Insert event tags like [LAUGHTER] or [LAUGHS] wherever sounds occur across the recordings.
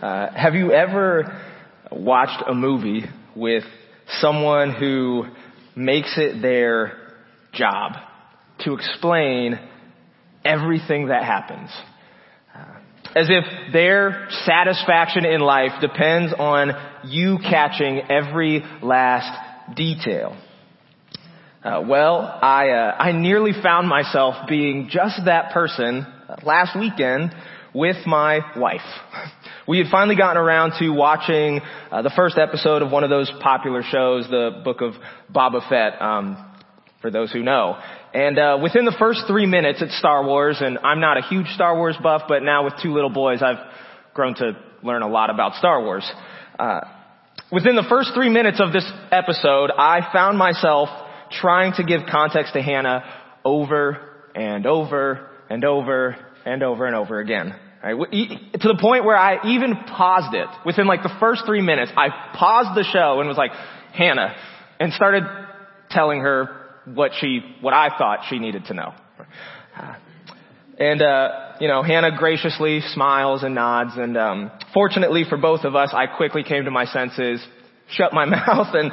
Uh, have you ever watched a movie with someone who makes it their job to explain everything that happens? Uh, as if their satisfaction in life depends on you catching every last detail. Uh, well, I uh, I nearly found myself being just that person last weekend with my wife. We had finally gotten around to watching uh, the first episode of one of those popular shows, the Book of Boba Fett, um, for those who know. And uh, within the first three minutes, it's Star Wars, and I'm not a huge Star Wars buff, but now with two little boys, I've grown to learn a lot about Star Wars. Uh, within the first three minutes of this episode, I found myself trying to give context to Hannah over and over and over and over and over again. Right? To the point where I even paused it. Within like the first three minutes, I paused the show and was like, Hannah, and started telling her what she, what I thought she needed to know. And, uh, you know, Hannah graciously smiles and nods and, um, fortunately for both of us, I quickly came to my senses, shut my [LAUGHS] mouth and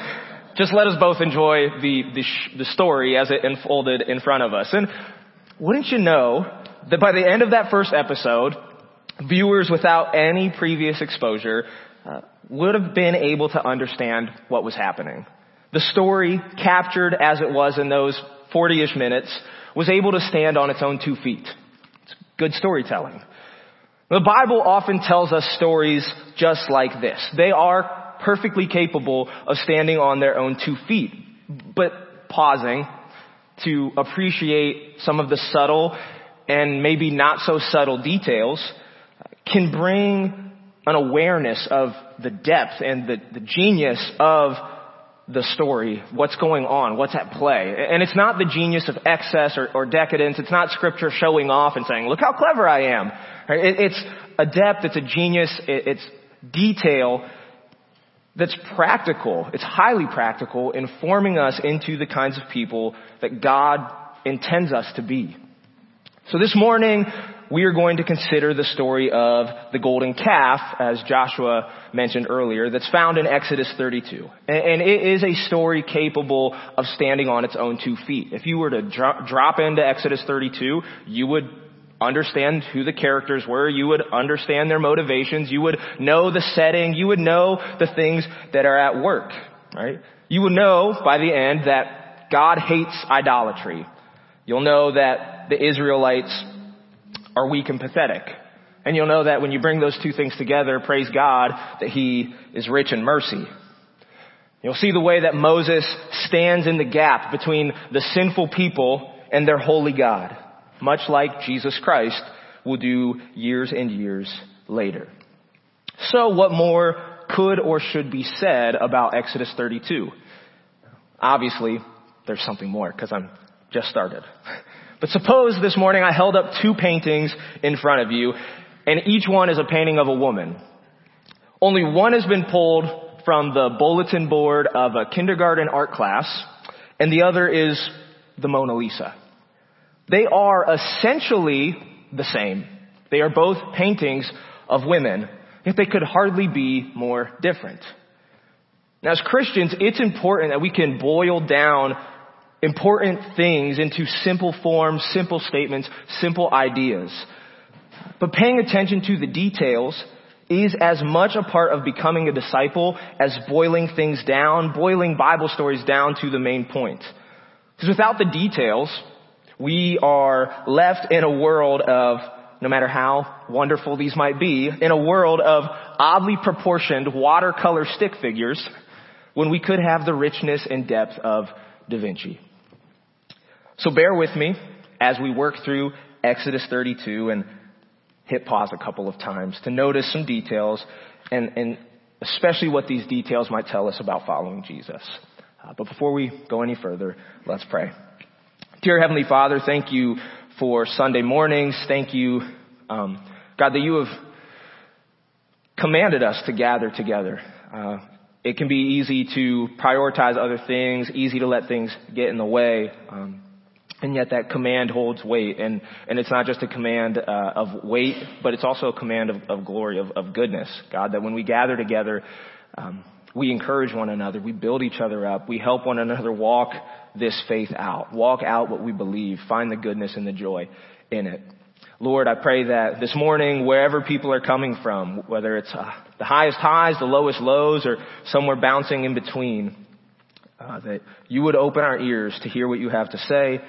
just let us both enjoy the, the, sh- the story as it unfolded in front of us. And wouldn't you know that by the end of that first episode, viewers without any previous exposure uh, would have been able to understand what was happening. The story, captured as it was in those 40-ish minutes, was able to stand on its own two feet. It's good storytelling. The Bible often tells us stories just like this. They are perfectly capable of standing on their own two feet, but pausing to appreciate some of the subtle and maybe not so subtle details can bring an awareness of the depth and the, the genius of the story, what's going on, what's at play. And it's not the genius of excess or, or decadence. It's not scripture showing off and saying, look how clever I am. It, it's a depth, it's a genius, it, it's detail that's practical. It's highly practical in forming us into the kinds of people that God intends us to be. So this morning, we are going to consider the story of the golden calf, as Joshua mentioned earlier, that's found in Exodus 32. And it is a story capable of standing on its own two feet. If you were to dro- drop into Exodus 32, you would understand who the characters were, you would understand their motivations, you would know the setting, you would know the things that are at work, right? You would know by the end that God hates idolatry. You'll know that the Israelites are weak and pathetic. And you'll know that when you bring those two things together, praise God that He is rich in mercy. You'll see the way that Moses stands in the gap between the sinful people and their holy God, much like Jesus Christ will do years and years later. So what more could or should be said about Exodus 32? Obviously, there's something more because I'm just started. But suppose this morning I held up two paintings in front of you, and each one is a painting of a woman. Only one has been pulled from the bulletin board of a kindergarten art class, and the other is the Mona Lisa. They are essentially the same. They are both paintings of women, yet they could hardly be more different. Now as Christians, it's important that we can boil down important things into simple forms, simple statements, simple ideas. But paying attention to the details is as much a part of becoming a disciple as boiling things down, boiling Bible stories down to the main point. Because without the details, we are left in a world of, no matter how wonderful these might be, in a world of oddly proportioned watercolor stick figures when we could have the richness and depth of Da Vinci. So bear with me as we work through Exodus 32 and hit pause a couple of times to notice some details and, and especially what these details might tell us about following Jesus. Uh, but before we go any further, let's pray. Dear Heavenly Father, thank you for Sunday mornings. Thank you, um, God, that you have commanded us to gather together. Uh, it can be easy to prioritize other things, easy to let things get in the way. Um, And yet that command holds weight, and, and it's not just a command uh, of weight, but it's also a command of, of glory, of, of goodness. God, that when we gather together, um, we encourage one another, we build each other up, we help one another walk this faith out, walk out what we believe, find the goodness and the joy in it. Lord, I pray that this morning, wherever people are coming from, whether it's uh, the highest highs, the lowest lows, or somewhere bouncing in between, uh, that you would open our ears to hear what you have to say,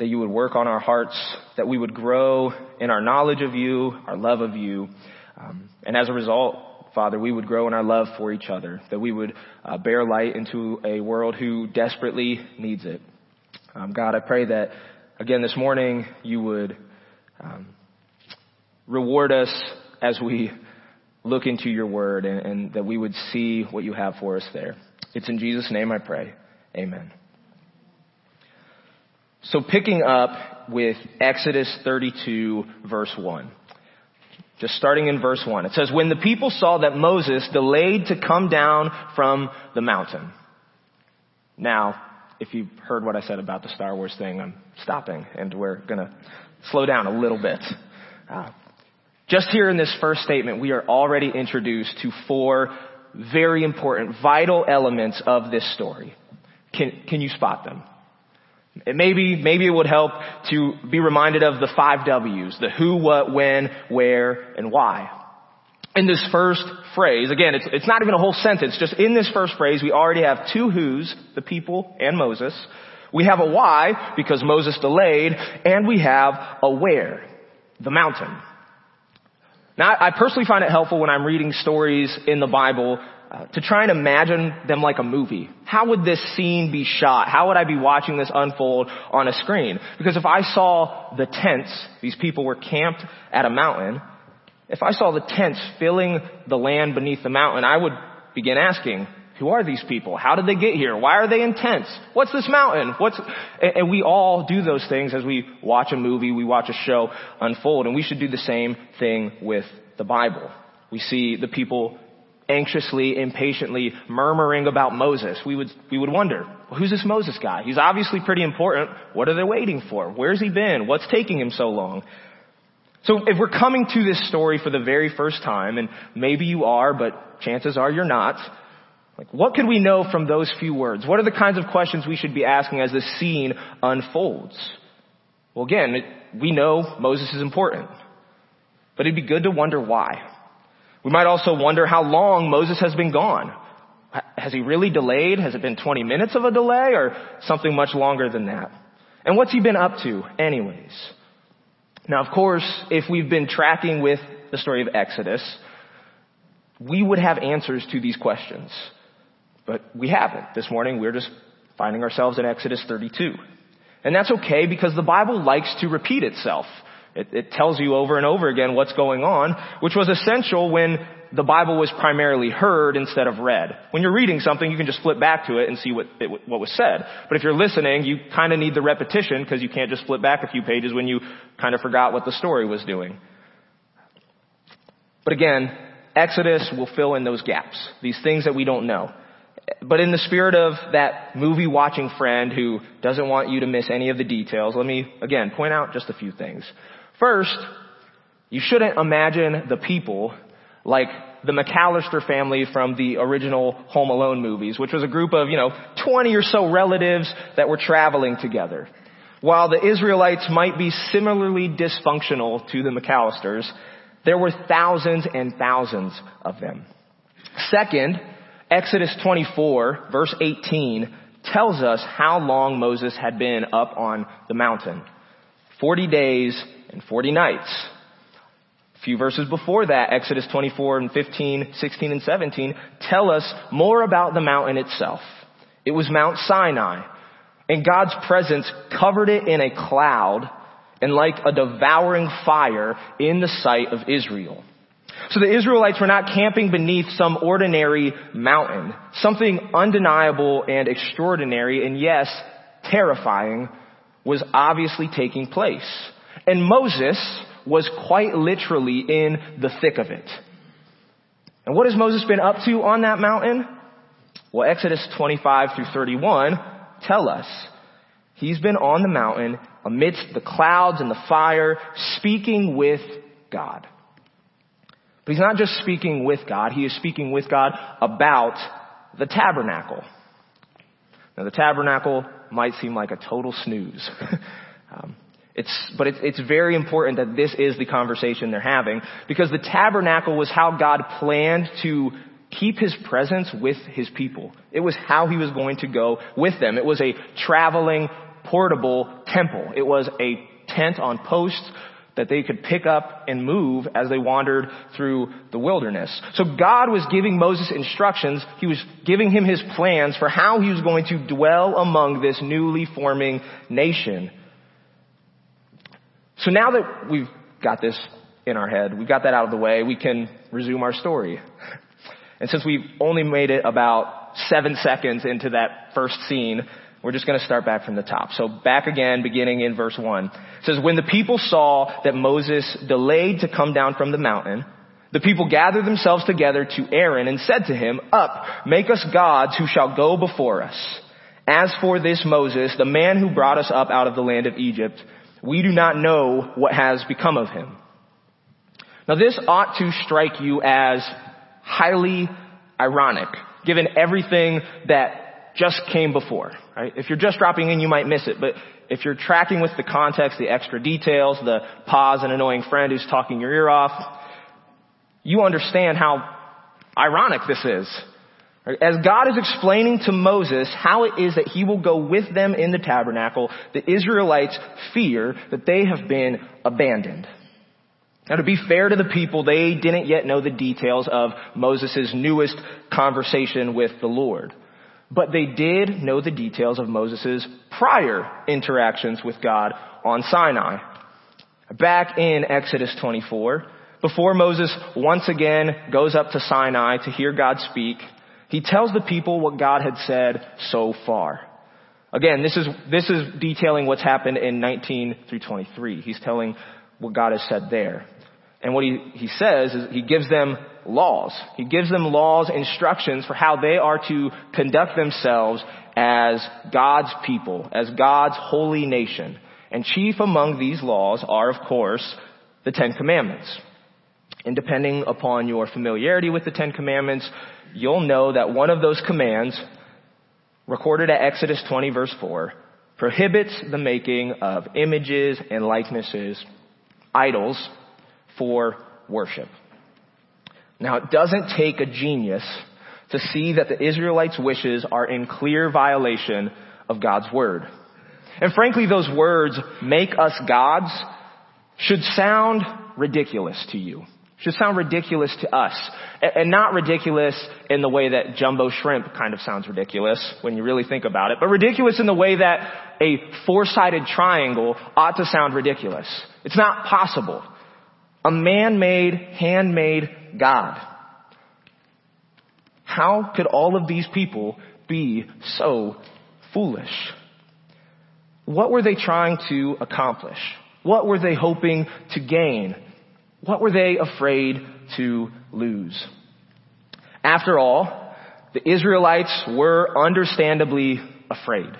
that you would work on our hearts, that we would grow in our knowledge of you, our love of you, um, and as a result, Father, we would grow in our love for each other, that we would uh, bear light into a world who desperately needs it. Um, God, I pray that again this morning you would um, reward us as we look into your word and, and that we would see what you have for us there. It's in Jesus' name I pray. Amen. So picking up with Exodus 32 verse 1. Just starting in verse 1. It says, When the people saw that Moses delayed to come down from the mountain. Now, if you've heard what I said about the Star Wars thing, I'm stopping and we're gonna slow down a little bit. Uh, just here in this first statement, we are already introduced to four very important, vital elements of this story. Can, can you spot them? It maybe, maybe it would help to be reminded of the five W's, the who, what, when, where, and why. In this first phrase, again, it's, it's not even a whole sentence, just in this first phrase, we already have two who's, the people and Moses. We have a why, because Moses delayed, and we have a where, the mountain. Now, I personally find it helpful when I'm reading stories in the Bible to try and imagine them like a movie. How would this scene be shot? How would I be watching this unfold on a screen? Because if I saw the tents, these people were camped at a mountain, if I saw the tents filling the land beneath the mountain, I would begin asking, who are these people? How did they get here? Why are they in tents? What's this mountain? What's, and we all do those things as we watch a movie, we watch a show unfold, and we should do the same thing with the Bible. We see the people anxiously, impatiently murmuring about Moses, we would, we would wonder, who's this Moses guy? He's obviously pretty important. What are they waiting for? Where's he been? What's taking him so long? So if we're coming to this story for the very first time, and maybe you are, but chances are you're not, like what could we know from those few words? What are the kinds of questions we should be asking as the scene unfolds? Well again, we know Moses is important. But it'd be good to wonder why. We might also wonder how long Moses has been gone. Has he really delayed? Has it been 20 minutes of a delay or something much longer than that? And what's he been up to anyways? Now of course, if we've been tracking with the story of Exodus, we would have answers to these questions. But we haven't. This morning we're just finding ourselves in Exodus 32. And that's okay because the Bible likes to repeat itself. It, it, tells you over and over again what's going on, which was essential when the Bible was primarily heard instead of read. When you're reading something, you can just flip back to it and see what, it, what was said. But if you're listening, you kind of need the repetition because you can't just flip back a few pages when you kind of forgot what the story was doing. But again, Exodus will fill in those gaps, these things that we don't know. But in the spirit of that movie watching friend who doesn't want you to miss any of the details, let me again point out just a few things. First, you shouldn't imagine the people like the McCallister family from the original Home Alone movies, which was a group of, you know, 20 or so relatives that were traveling together. While the Israelites might be similarly dysfunctional to the McCallisters, there were thousands and thousands of them. Second, Exodus 24 verse 18 tells us how long Moses had been up on the mountain. 40 days and 40 nights. A few verses before that, Exodus 24 and 15, 16 and 17 tell us more about the mountain itself. It was Mount Sinai and God's presence covered it in a cloud and like a devouring fire in the sight of Israel. So the Israelites were not camping beneath some ordinary mountain. Something undeniable and extraordinary and yes, terrifying was obviously taking place. And Moses was quite literally in the thick of it. And what has Moses been up to on that mountain? Well, Exodus 25 through 31 tell us. He's been on the mountain amidst the clouds and the fire, speaking with God. But he's not just speaking with God, he is speaking with God about the tabernacle. Now the tabernacle might seem like a total snooze. [LAUGHS] um, it's, but it's, it's very important that this is the conversation they're having because the tabernacle was how God planned to keep his presence with his people. It was how he was going to go with them. It was a traveling, portable temple. It was a tent on posts that they could pick up and move as they wandered through the wilderness. So God was giving Moses instructions. He was giving him his plans for how he was going to dwell among this newly forming nation. So now that we've got this in our head, we've got that out of the way, we can resume our story. And since we've only made it about seven seconds into that first scene, we're just going to start back from the top. So back again, beginning in verse 1. It says, When the people saw that Moses delayed to come down from the mountain, the people gathered themselves together to Aaron and said to him, Up, make us gods who shall go before us. As for this Moses, the man who brought us up out of the land of Egypt, we do not know what has become of him. Now this ought to strike you as highly ironic, given everything that just came before. Right? If you're just dropping in, you might miss it, but if you're tracking with the context, the extra details, the pause and annoying friend who's talking your ear off, you understand how ironic this is. As God is explaining to Moses how it is that he will go with them in the tabernacle, the Israelites fear that they have been abandoned. Now to be fair to the people, they didn't yet know the details of Moses' newest conversation with the Lord. But they did know the details of Moses' prior interactions with God on Sinai. Back in Exodus 24, before Moses once again goes up to Sinai to hear God speak, he tells the people what God had said so far. Again, this is, this is detailing what's happened in 19 through 23. He's telling what God has said there. And what he, he says is he gives them laws. He gives them laws, instructions for how they are to conduct themselves as God's people, as God's holy nation. And chief among these laws are, of course, the Ten Commandments. And depending upon your familiarity with the Ten Commandments, you'll know that one of those commands, recorded at Exodus 20 verse 4, prohibits the making of images and likenesses, idols, for worship. Now it doesn't take a genius to see that the Israelites' wishes are in clear violation of God's word. And frankly, those words, make us gods, should sound ridiculous to you should sound ridiculous to us. And not ridiculous in the way that jumbo shrimp kind of sounds ridiculous when you really think about it, but ridiculous in the way that a four-sided triangle ought to sound ridiculous. It's not possible. A man-made, handmade God. How could all of these people be so foolish? What were they trying to accomplish? What were they hoping to gain? What were they afraid to lose? After all, the Israelites were understandably afraid.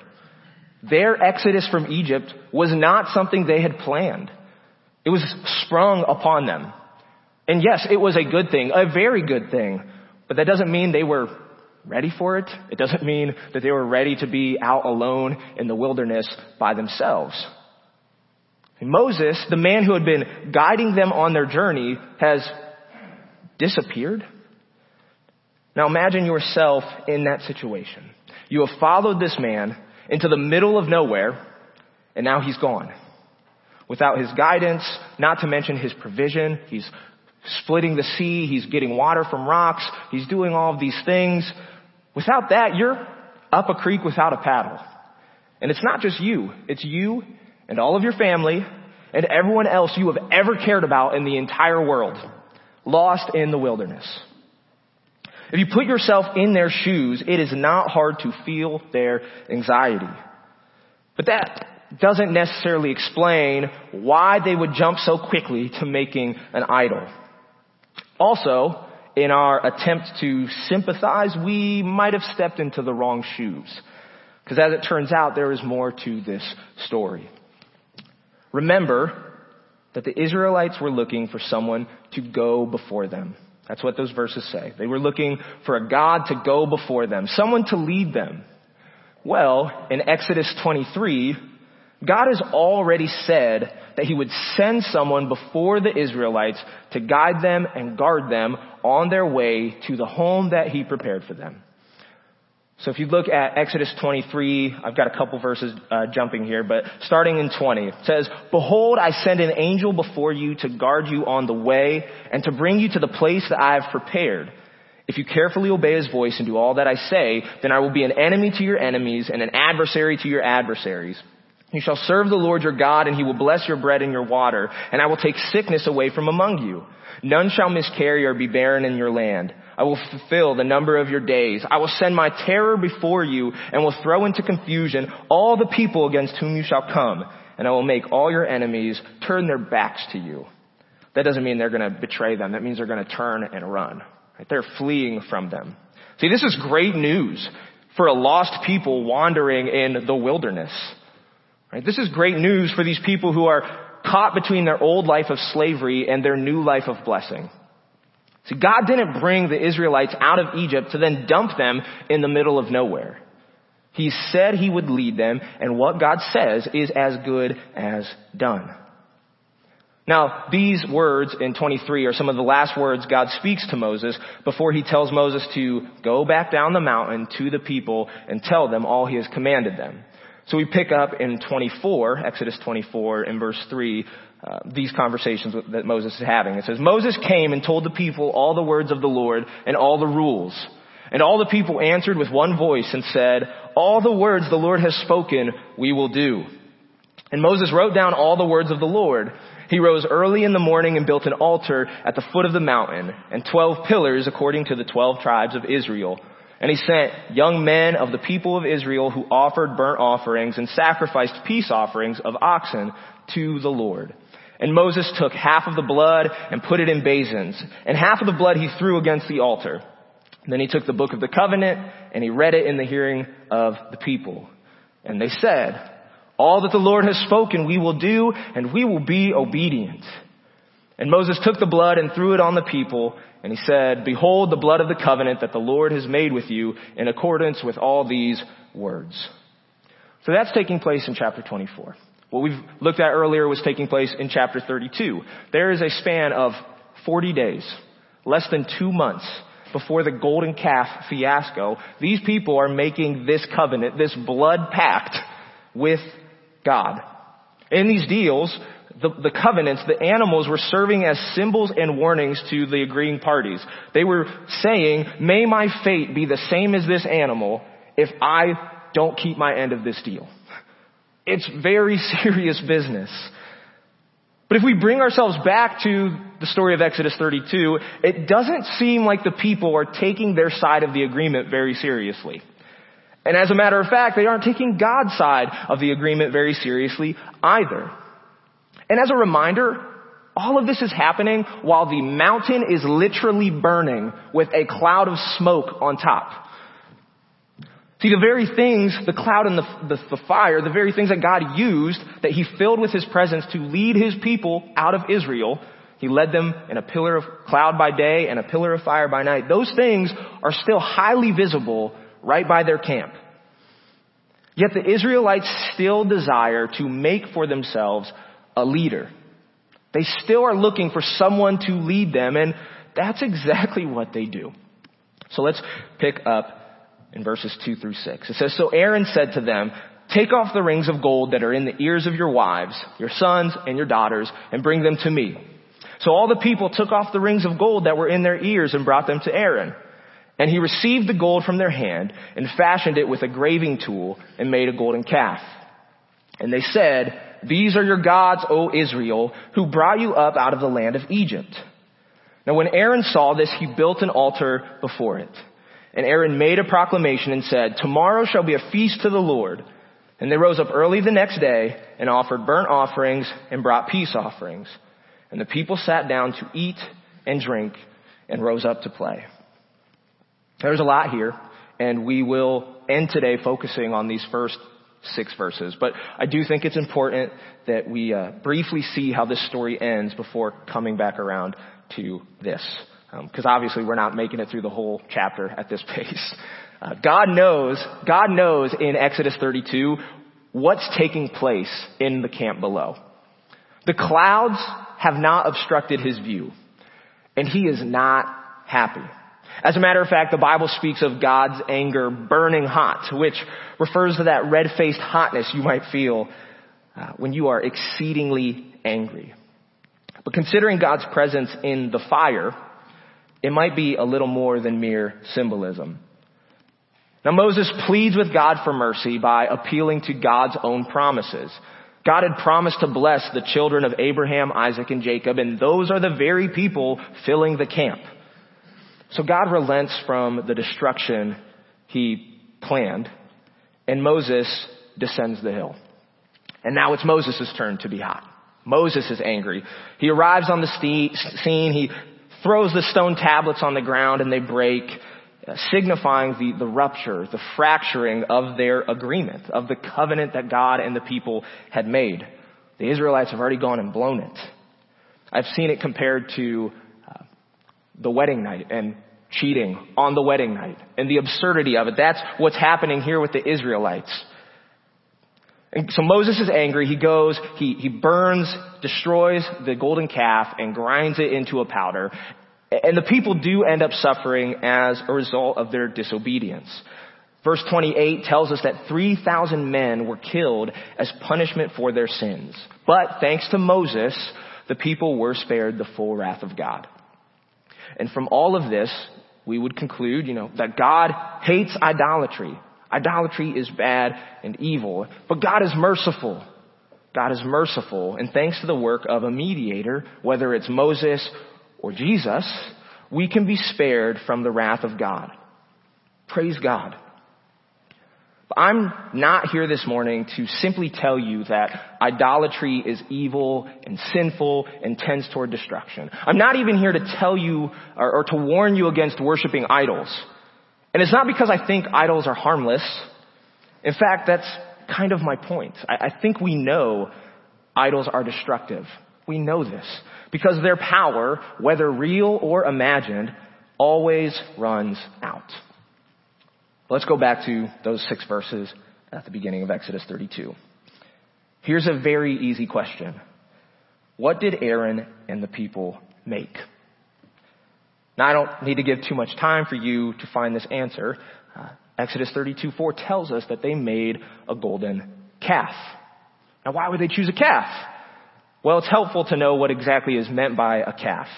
Their exodus from Egypt was not something they had planned. It was sprung upon them. And yes, it was a good thing, a very good thing, but that doesn't mean they were ready for it. It doesn't mean that they were ready to be out alone in the wilderness by themselves. Moses, the man who had been guiding them on their journey, has disappeared. Now imagine yourself in that situation. You have followed this man into the middle of nowhere, and now he's gone. Without his guidance, not to mention his provision, he's splitting the sea, he's getting water from rocks, he's doing all of these things. Without that, you're up a creek without a paddle. And it's not just you, it's you and all of your family and everyone else you have ever cared about in the entire world, lost in the wilderness. If you put yourself in their shoes, it is not hard to feel their anxiety. But that doesn't necessarily explain why they would jump so quickly to making an idol. Also, in our attempt to sympathize, we might have stepped into the wrong shoes. Because as it turns out, there is more to this story. Remember that the Israelites were looking for someone to go before them. That's what those verses say. They were looking for a God to go before them, someone to lead them. Well, in Exodus 23, God has already said that he would send someone before the Israelites to guide them and guard them on their way to the home that he prepared for them. So if you look at Exodus 23, I've got a couple verses uh, jumping here, but starting in 20, it says, Behold, I send an angel before you to guard you on the way and to bring you to the place that I have prepared. If you carefully obey his voice and do all that I say, then I will be an enemy to your enemies and an adversary to your adversaries. You shall serve the Lord your God and he will bless your bread and your water, and I will take sickness away from among you. None shall miscarry or be barren in your land. I will fulfill the number of your days. I will send my terror before you and will throw into confusion all the people against whom you shall come. And I will make all your enemies turn their backs to you. That doesn't mean they're going to betray them. That means they're going to turn and run. Right? They're fleeing from them. See, this is great news for a lost people wandering in the wilderness. Right? This is great news for these people who are caught between their old life of slavery and their new life of blessing. See, God didn't bring the Israelites out of Egypt to then dump them in the middle of nowhere. He said he would lead them, and what God says is as good as done. Now, these words in 23 are some of the last words God speaks to Moses before he tells Moses to go back down the mountain to the people and tell them all he has commanded them. So we pick up in 24, Exodus 24, in verse 3, uh, these conversations that Moses is having. It says, Moses came and told the people all the words of the Lord and all the rules. And all the people answered with one voice and said, all the words the Lord has spoken, we will do. And Moses wrote down all the words of the Lord. He rose early in the morning and built an altar at the foot of the mountain and twelve pillars according to the twelve tribes of Israel. And he sent young men of the people of Israel who offered burnt offerings and sacrificed peace offerings of oxen to the Lord. And Moses took half of the blood and put it in basins, and half of the blood he threw against the altar. Then he took the book of the covenant and he read it in the hearing of the people. And they said, all that the Lord has spoken we will do and we will be obedient. And Moses took the blood and threw it on the people and he said, behold the blood of the covenant that the Lord has made with you in accordance with all these words. So that's taking place in chapter 24. What we've looked at earlier was taking place in chapter 32. There is a span of 40 days, less than two months before the golden calf fiasco. These people are making this covenant, this blood pact with God. In these deals, the, the, covenants, the animals were serving as symbols and warnings to the agreeing parties. They were saying, may my fate be the same as this animal if I don't keep my end of this deal. It's very [LAUGHS] serious business. But if we bring ourselves back to the story of Exodus 32, it doesn't seem like the people are taking their side of the agreement very seriously. And as a matter of fact, they aren't taking God's side of the agreement very seriously either. And as a reminder, all of this is happening while the mountain is literally burning with a cloud of smoke on top. See, the very things, the cloud and the, the, the, fire, the very things that God used, that He filled with His presence to lead His people out of Israel, He led them in a pillar of cloud by day and a pillar of fire by night. Those things are still highly visible right by their camp. Yet the Israelites still desire to make for themselves a leader. They still are looking for someone to lead them, and that's exactly what they do. So let's pick up in verses 2 through 6. It says, So Aaron said to them, Take off the rings of gold that are in the ears of your wives, your sons, and your daughters, and bring them to me. So all the people took off the rings of gold that were in their ears and brought them to Aaron. And he received the gold from their hand and fashioned it with a graving tool and made a golden calf. And they said, These are your gods, O Israel, who brought you up out of the land of Egypt. Now when Aaron saw this, he built an altar before it. And Aaron made a proclamation and said, Tomorrow shall be a feast to the Lord. And they rose up early the next day and offered burnt offerings and brought peace offerings. And the people sat down to eat and drink and rose up to play. There's a lot here and we will end today focusing on these first six verses. But I do think it's important that we uh, briefly see how this story ends before coming back around to this. Because um, obviously we're not making it through the whole chapter at this [LAUGHS] pace. Uh, God knows, God knows in Exodus 32 what's taking place in the camp below. The clouds have not obstructed his view, and he is not happy. As a matter of fact, the Bible speaks of God's anger burning hot, which refers to that red-faced hotness you might feel uh, when you are exceedingly angry. But considering God's presence in the fire, it might be a little more than mere symbolism. Now Moses pleads with God for mercy by appealing to God's own promises. God had promised to bless the children of Abraham, Isaac, and Jacob, and those are the very people filling the camp. So God relents from the destruction he planned, and Moses descends the hill. And now it's Moses' turn to be hot. Moses is angry. He arrives on the scene, he throws the stone tablets on the ground and they break, uh, signifying the, the rupture, the fracturing of their agreement, of the covenant that God and the people had made. The Israelites have already gone and blown it. I've seen it compared to the wedding night and cheating on the wedding night and the absurdity of it. That's what's happening here with the Israelites. And so Moses is angry. He goes, he, he burns, destroys the golden calf and grinds it into a powder. And the people do end up suffering as a result of their disobedience. Verse 28 tells us that 3,000 men were killed as punishment for their sins. But thanks to Moses, the people were spared the full wrath of God. And from all of this, we would conclude, you know, that God hates idolatry. Idolatry is bad and evil, but God is merciful. God is merciful, and thanks to the work of a mediator, whether it's Moses or Jesus, we can be spared from the wrath of God. Praise God. I'm not here this morning to simply tell you that idolatry is evil and sinful and tends toward destruction. I'm not even here to tell you or, or, to warn you against worshiping idols. And it's not because I think idols are harmless. In fact, that's kind of my point. I, I think we know idols are destructive. We know this because their power, whether real or imagined, always runs out. Let's go back to those six verses at the beginning of Exodus 32. Here's a very easy question. What did Aaron and the people make? Now I don't need to give too much time for you to find this answer. Uh, Exodus 32:4 tells us that they made a golden calf. Now why would they choose a calf? Well, it's helpful to know what exactly is meant by a calf.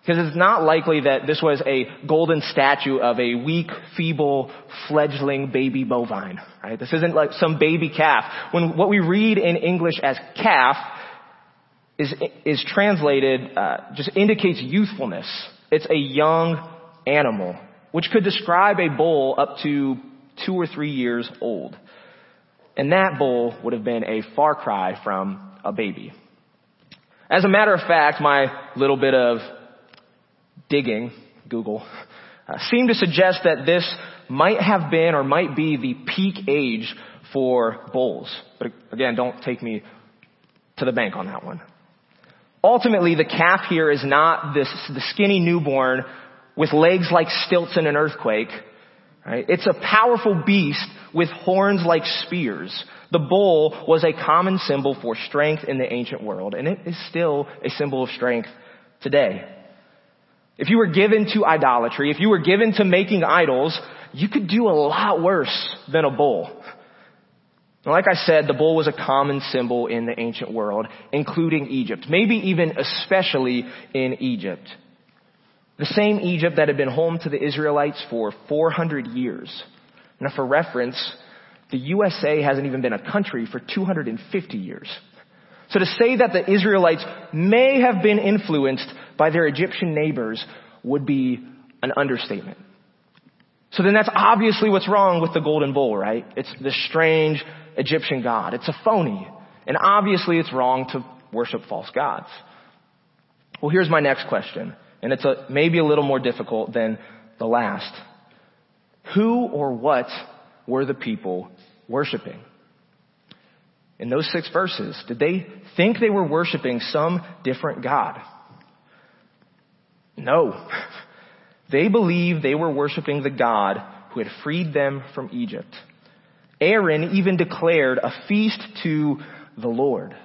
Because it's not likely that this was a golden statue of a weak, feeble, fledgling baby bovine, right? This isn't like some baby calf. When what we read in English as calf is, is translated, uh, just indicates youthfulness. It's a young animal, which could describe a bull up to two or three years old. And that bull would have been a far cry from a baby. As a matter of fact, my little bit of digging, Google, uh, seem to suggest that this might have been or might be the peak age for bulls. But again, don't take me to the bank on that one. Ultimately, the calf here is not this, the skinny newborn with legs like stilts in an earthquake. Right? It's a powerful beast with horns like spears. The bull was a common symbol for strength in the ancient world, and it is still a symbol of strength today. If you were given to idolatry, if you were given to making idols, you could do a lot worse than a bull. Like I said, the bull was a common symbol in the ancient world, including Egypt, maybe even especially in Egypt. The same Egypt that had been home to the Israelites for 400 years. Now for reference, the USA hasn't even been a country for 250 years. So to say that the Israelites may have been influenced by their Egyptian neighbors would be an understatement. So then that's obviously what's wrong with the golden bull, right? It's the strange Egyptian god. It's a phony. And obviously it's wrong to worship false gods. Well, here's my next question. And it's a, maybe a little more difficult than the last. Who or what were the people worshiping? In those six verses, did they think they were worshiping some different God? No. [LAUGHS] They believed they were worshiping the God who had freed them from Egypt. Aaron even declared a feast to the Lord.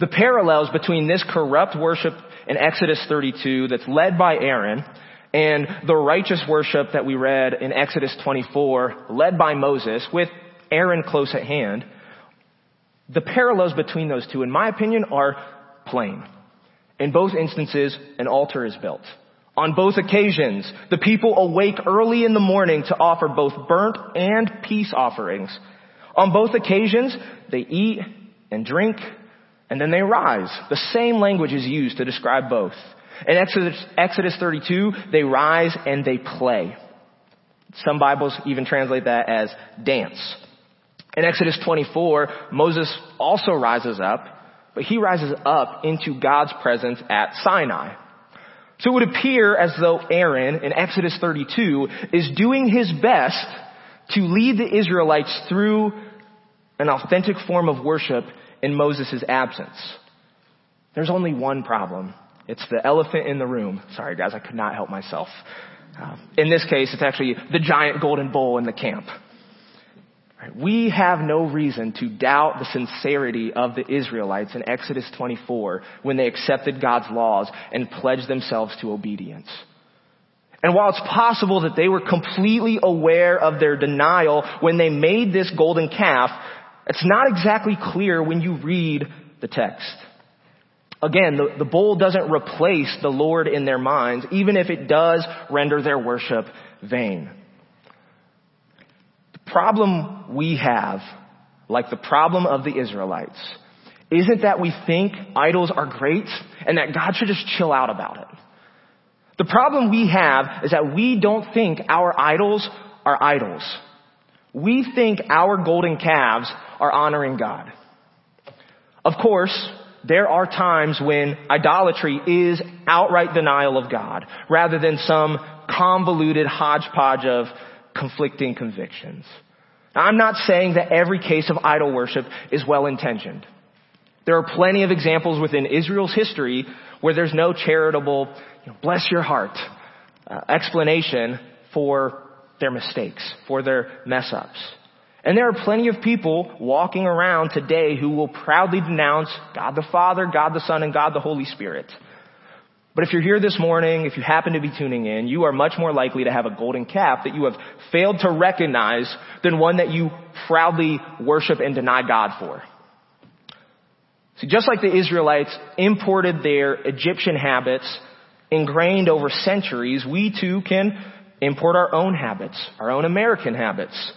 The parallels between this corrupt worship in Exodus 32 that's led by Aaron and the righteous worship that we read in Exodus 24 led by Moses with Aaron close at hand, the parallels between those two, in my opinion, are plain. In both instances, an altar is built. On both occasions, the people awake early in the morning to offer both burnt and peace offerings. On both occasions, they eat and drink and then they rise. The same language is used to describe both. In Exodus, Exodus 32, they rise and they play. Some Bibles even translate that as dance. In Exodus 24, Moses also rises up, but he rises up into God's presence at Sinai. So it would appear as though Aaron in Exodus 32 is doing his best to lead the Israelites through an authentic form of worship in Moses' absence. There's only one problem. It's the elephant in the room. Sorry guys, I could not help myself. Uh, in this case, it's actually the giant golden bull in the camp. We have no reason to doubt the sincerity of the Israelites in Exodus 24 when they accepted God's laws and pledged themselves to obedience. And while it's possible that they were completely aware of their denial when they made this golden calf, it's not exactly clear when you read the text. Again, the, the bull doesn't replace the Lord in their minds, even if it does render their worship vain. Problem we have, like the problem of the Israelites, isn't that we think idols are great and that God should just chill out about it. The problem we have is that we don't think our idols are idols. We think our golden calves are honoring God. Of course, there are times when idolatry is outright denial of God rather than some convoluted hodgepodge of conflicting convictions. Now, I'm not saying that every case of idol worship is well intentioned. There are plenty of examples within Israel's history where there's no charitable, you know, bless your heart uh, explanation for their mistakes, for their mess ups. And there are plenty of people walking around today who will proudly denounce God the Father, God the Son, and God the Holy Spirit. But if you're here this morning, if you happen to be tuning in, you are much more likely to have a golden calf that you have failed to recognize than one that you proudly worship and deny God for. See, just like the Israelites imported their Egyptian habits ingrained over centuries, we too can import our own habits, our own American habits.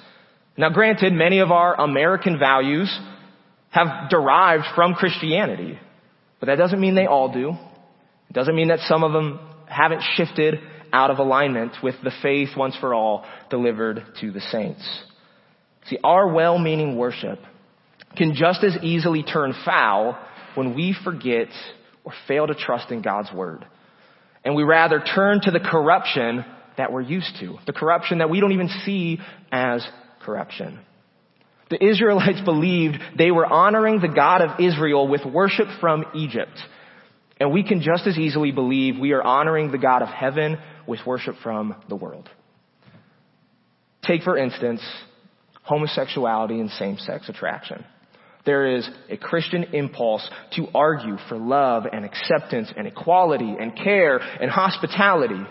Now granted, many of our American values have derived from Christianity, but that doesn't mean they all do. It doesn't mean that some of them haven't shifted out of alignment with the faith once for all delivered to the saints. See, our well-meaning worship can just as easily turn foul when we forget or fail to trust in God's word. And we rather turn to the corruption that we're used to. The corruption that we don't even see as corruption. The Israelites [LAUGHS] believed they were honoring the God of Israel with worship from Egypt. And we can just as easily believe we are honoring the God of heaven with worship from the world. Take for instance, homosexuality and same-sex attraction. There is a Christian impulse to argue for love and acceptance and equality and care and hospitality.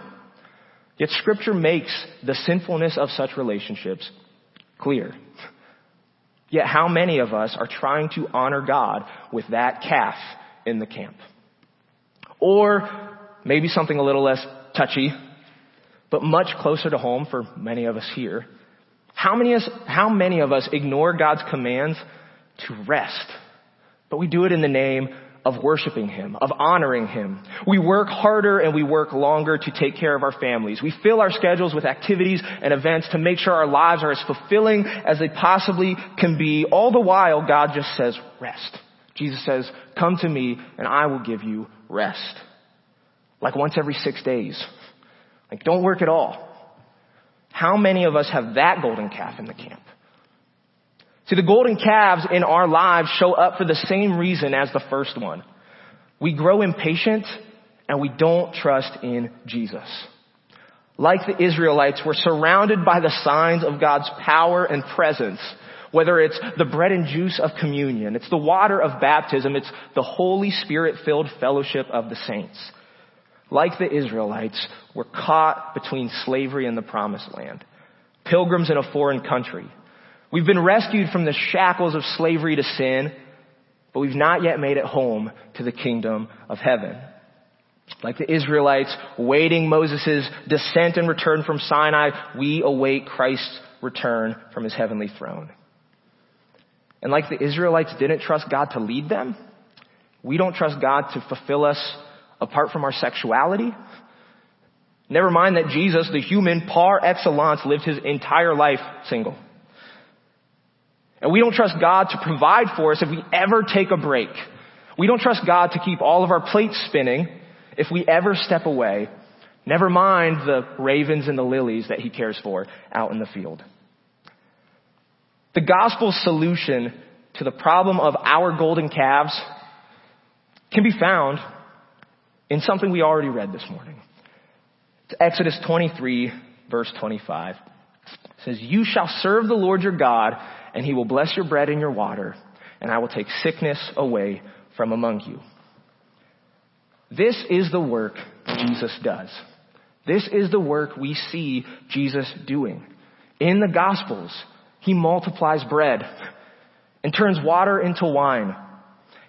Yet scripture makes the sinfulness of such relationships clear. Yet how many of us are trying to honor God with that calf in the camp? Or maybe something a little less touchy, but much closer to home for many of us here. How many, us, how many of us ignore God's commands to rest? But we do it in the name of worshiping Him, of honoring Him. We work harder and we work longer to take care of our families. We fill our schedules with activities and events to make sure our lives are as fulfilling as they possibly can be. All the while, God just says, rest. Jesus says, come to me and I will give you rest. Like once every six days. Like don't work at all. How many of us have that golden calf in the camp? See, the golden calves in our lives show up for the same reason as the first one. We grow impatient and we don't trust in Jesus. Like the Israelites, we're surrounded by the signs of God's power and presence. Whether it's the bread and juice of communion, it's the water of baptism, it's the Holy Spirit filled fellowship of the saints. Like the Israelites, we're caught between slavery and the promised land. Pilgrims in a foreign country. We've been rescued from the shackles of slavery to sin, but we've not yet made it home to the kingdom of heaven. Like the Israelites waiting Moses' descent and return from Sinai, we await Christ's return from his heavenly throne. And like the Israelites didn't trust God to lead them, we don't trust God to fulfill us apart from our sexuality. Never mind that Jesus, the human par excellence, lived his entire life single. And we don't trust God to provide for us if we ever take a break. We don't trust God to keep all of our plates spinning if we ever step away. Never mind the ravens and the lilies that he cares for out in the field. The gospel solution to the problem of our golden calves can be found in something we already read this morning. It's Exodus 23 verse 25. It says, You shall serve the Lord your God and he will bless your bread and your water and I will take sickness away from among you. This is the work Jesus does. This is the work we see Jesus doing. In the Gospels, He multiplies bread and turns water into wine.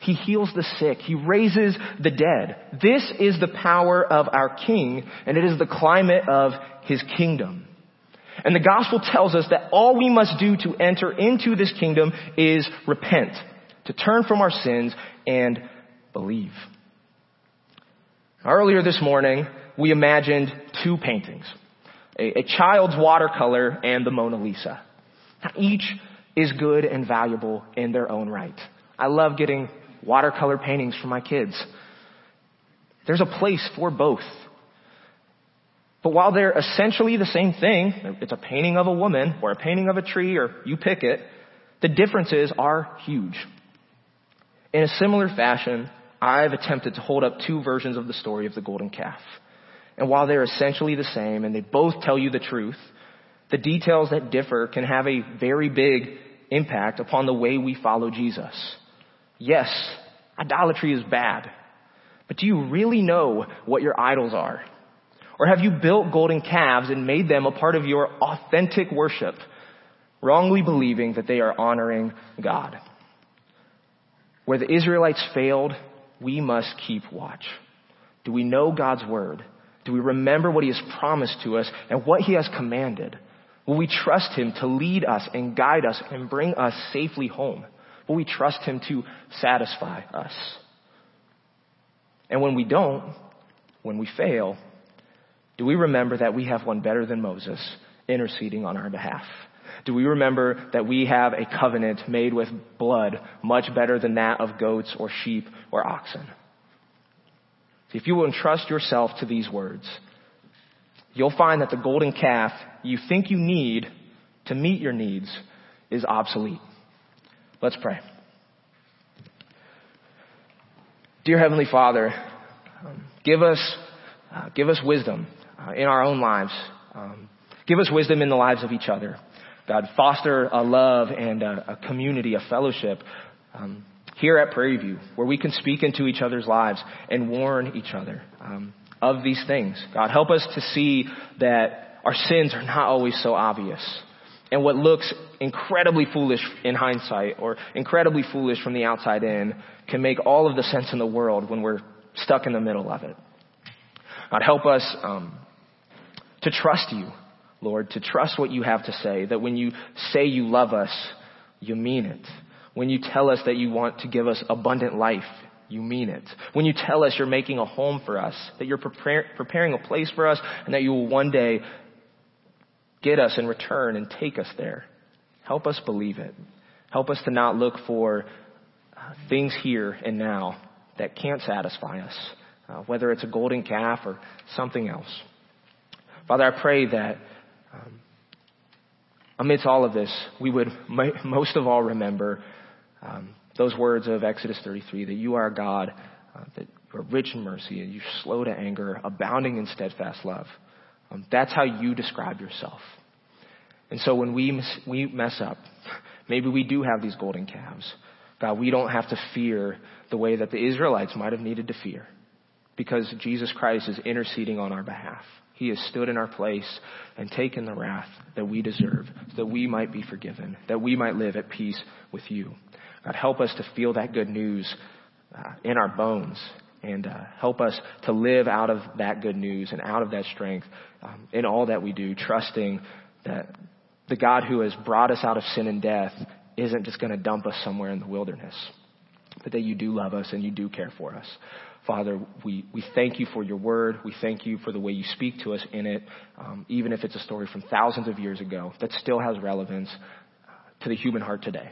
He heals the sick. He raises the dead. This is the power of our King, and it is the climate of His kingdom. And the gospel tells us that all we must do to enter into this kingdom is repent, to turn from our sins and believe. Earlier this morning, we imagined two paintings. A, a child's watercolor and the Mona Lisa. Each is good and valuable in their own right. I love getting watercolor paintings for my kids. There's a place for both. But while they're essentially the same thing, it's a painting of a woman or a painting of a tree or you pick it, the differences are huge. In a similar fashion, I've attempted to hold up two versions of the story of the golden calf. And while they're essentially the same and they both tell you the truth, the details that differ can have a very big impact upon the way we follow Jesus. Yes, idolatry is bad. But do you really know what your idols are? Or have you built golden calves and made them a part of your authentic worship, wrongly believing that they are honoring God? Where the Israelites failed, we must keep watch. Do we know God's word? Do we remember what he has promised to us and what he has commanded? Will we trust him to lead us and guide us and bring us safely home? Will we trust him to satisfy us? And when we don't, when we fail, do we remember that we have one better than Moses interceding on our behalf? Do we remember that we have a covenant made with blood much better than that of goats or sheep or oxen? If you will entrust yourself to these words, you'll find that the golden calf you think you need to meet your needs is obsolete. Let's pray. Dear Heavenly Father, um, give us, uh, give us wisdom uh, in our own lives. Um, give us wisdom in the lives of each other. God, foster a love and a, a community, a fellowship um, here at Prairie View where we can speak into each other's lives and warn each other um, of these things. God, help us to see that our sins are not always so obvious. And what looks incredibly foolish in hindsight or incredibly foolish from the outside in can make all of the sense in the world when we're stuck in the middle of it. God, help us um, to trust you Lord, to trust what you have to say, that when you say you love us, you mean it. When you tell us that you want to give us abundant life, you mean it. When you tell us you're making a home for us, that you're prepare, preparing a place for us, and that you will one day get us in return and take us there. Help us believe it. Help us to not look for uh, things here and now that can't satisfy us, uh, whether it's a golden calf or something else. Father, I pray that um, amidst all of this, we would [LAUGHS] most of all remember um, those words of Exodus 33 that you are God, uh, that you are rich in mercy and you're slow to anger, abounding in steadfast love. Um, that's how you describe yourself. And so when we, we mess up, [LAUGHS] maybe we do have these golden calves. God, we don't have to fear the way that the Israelites might have needed to fear because Jesus Christ is interceding on our behalf. He has stood in our place and taken the wrath that we deserve so that we might be forgiven, that we might live at peace with you. God, help us to feel that good news uh, in our bones and uh, help us to live out of that good news and out of that strength um, in all that we do, trusting that the God who has brought us out of sin and death isn't just going to dump us somewhere in the wilderness, but that you do love us and you do care for us. Father, we, we thank you for your word. We thank you for the way you speak to us in it, um, even if it's a story from thousands of years ago that still has relevance uh, to the human heart today.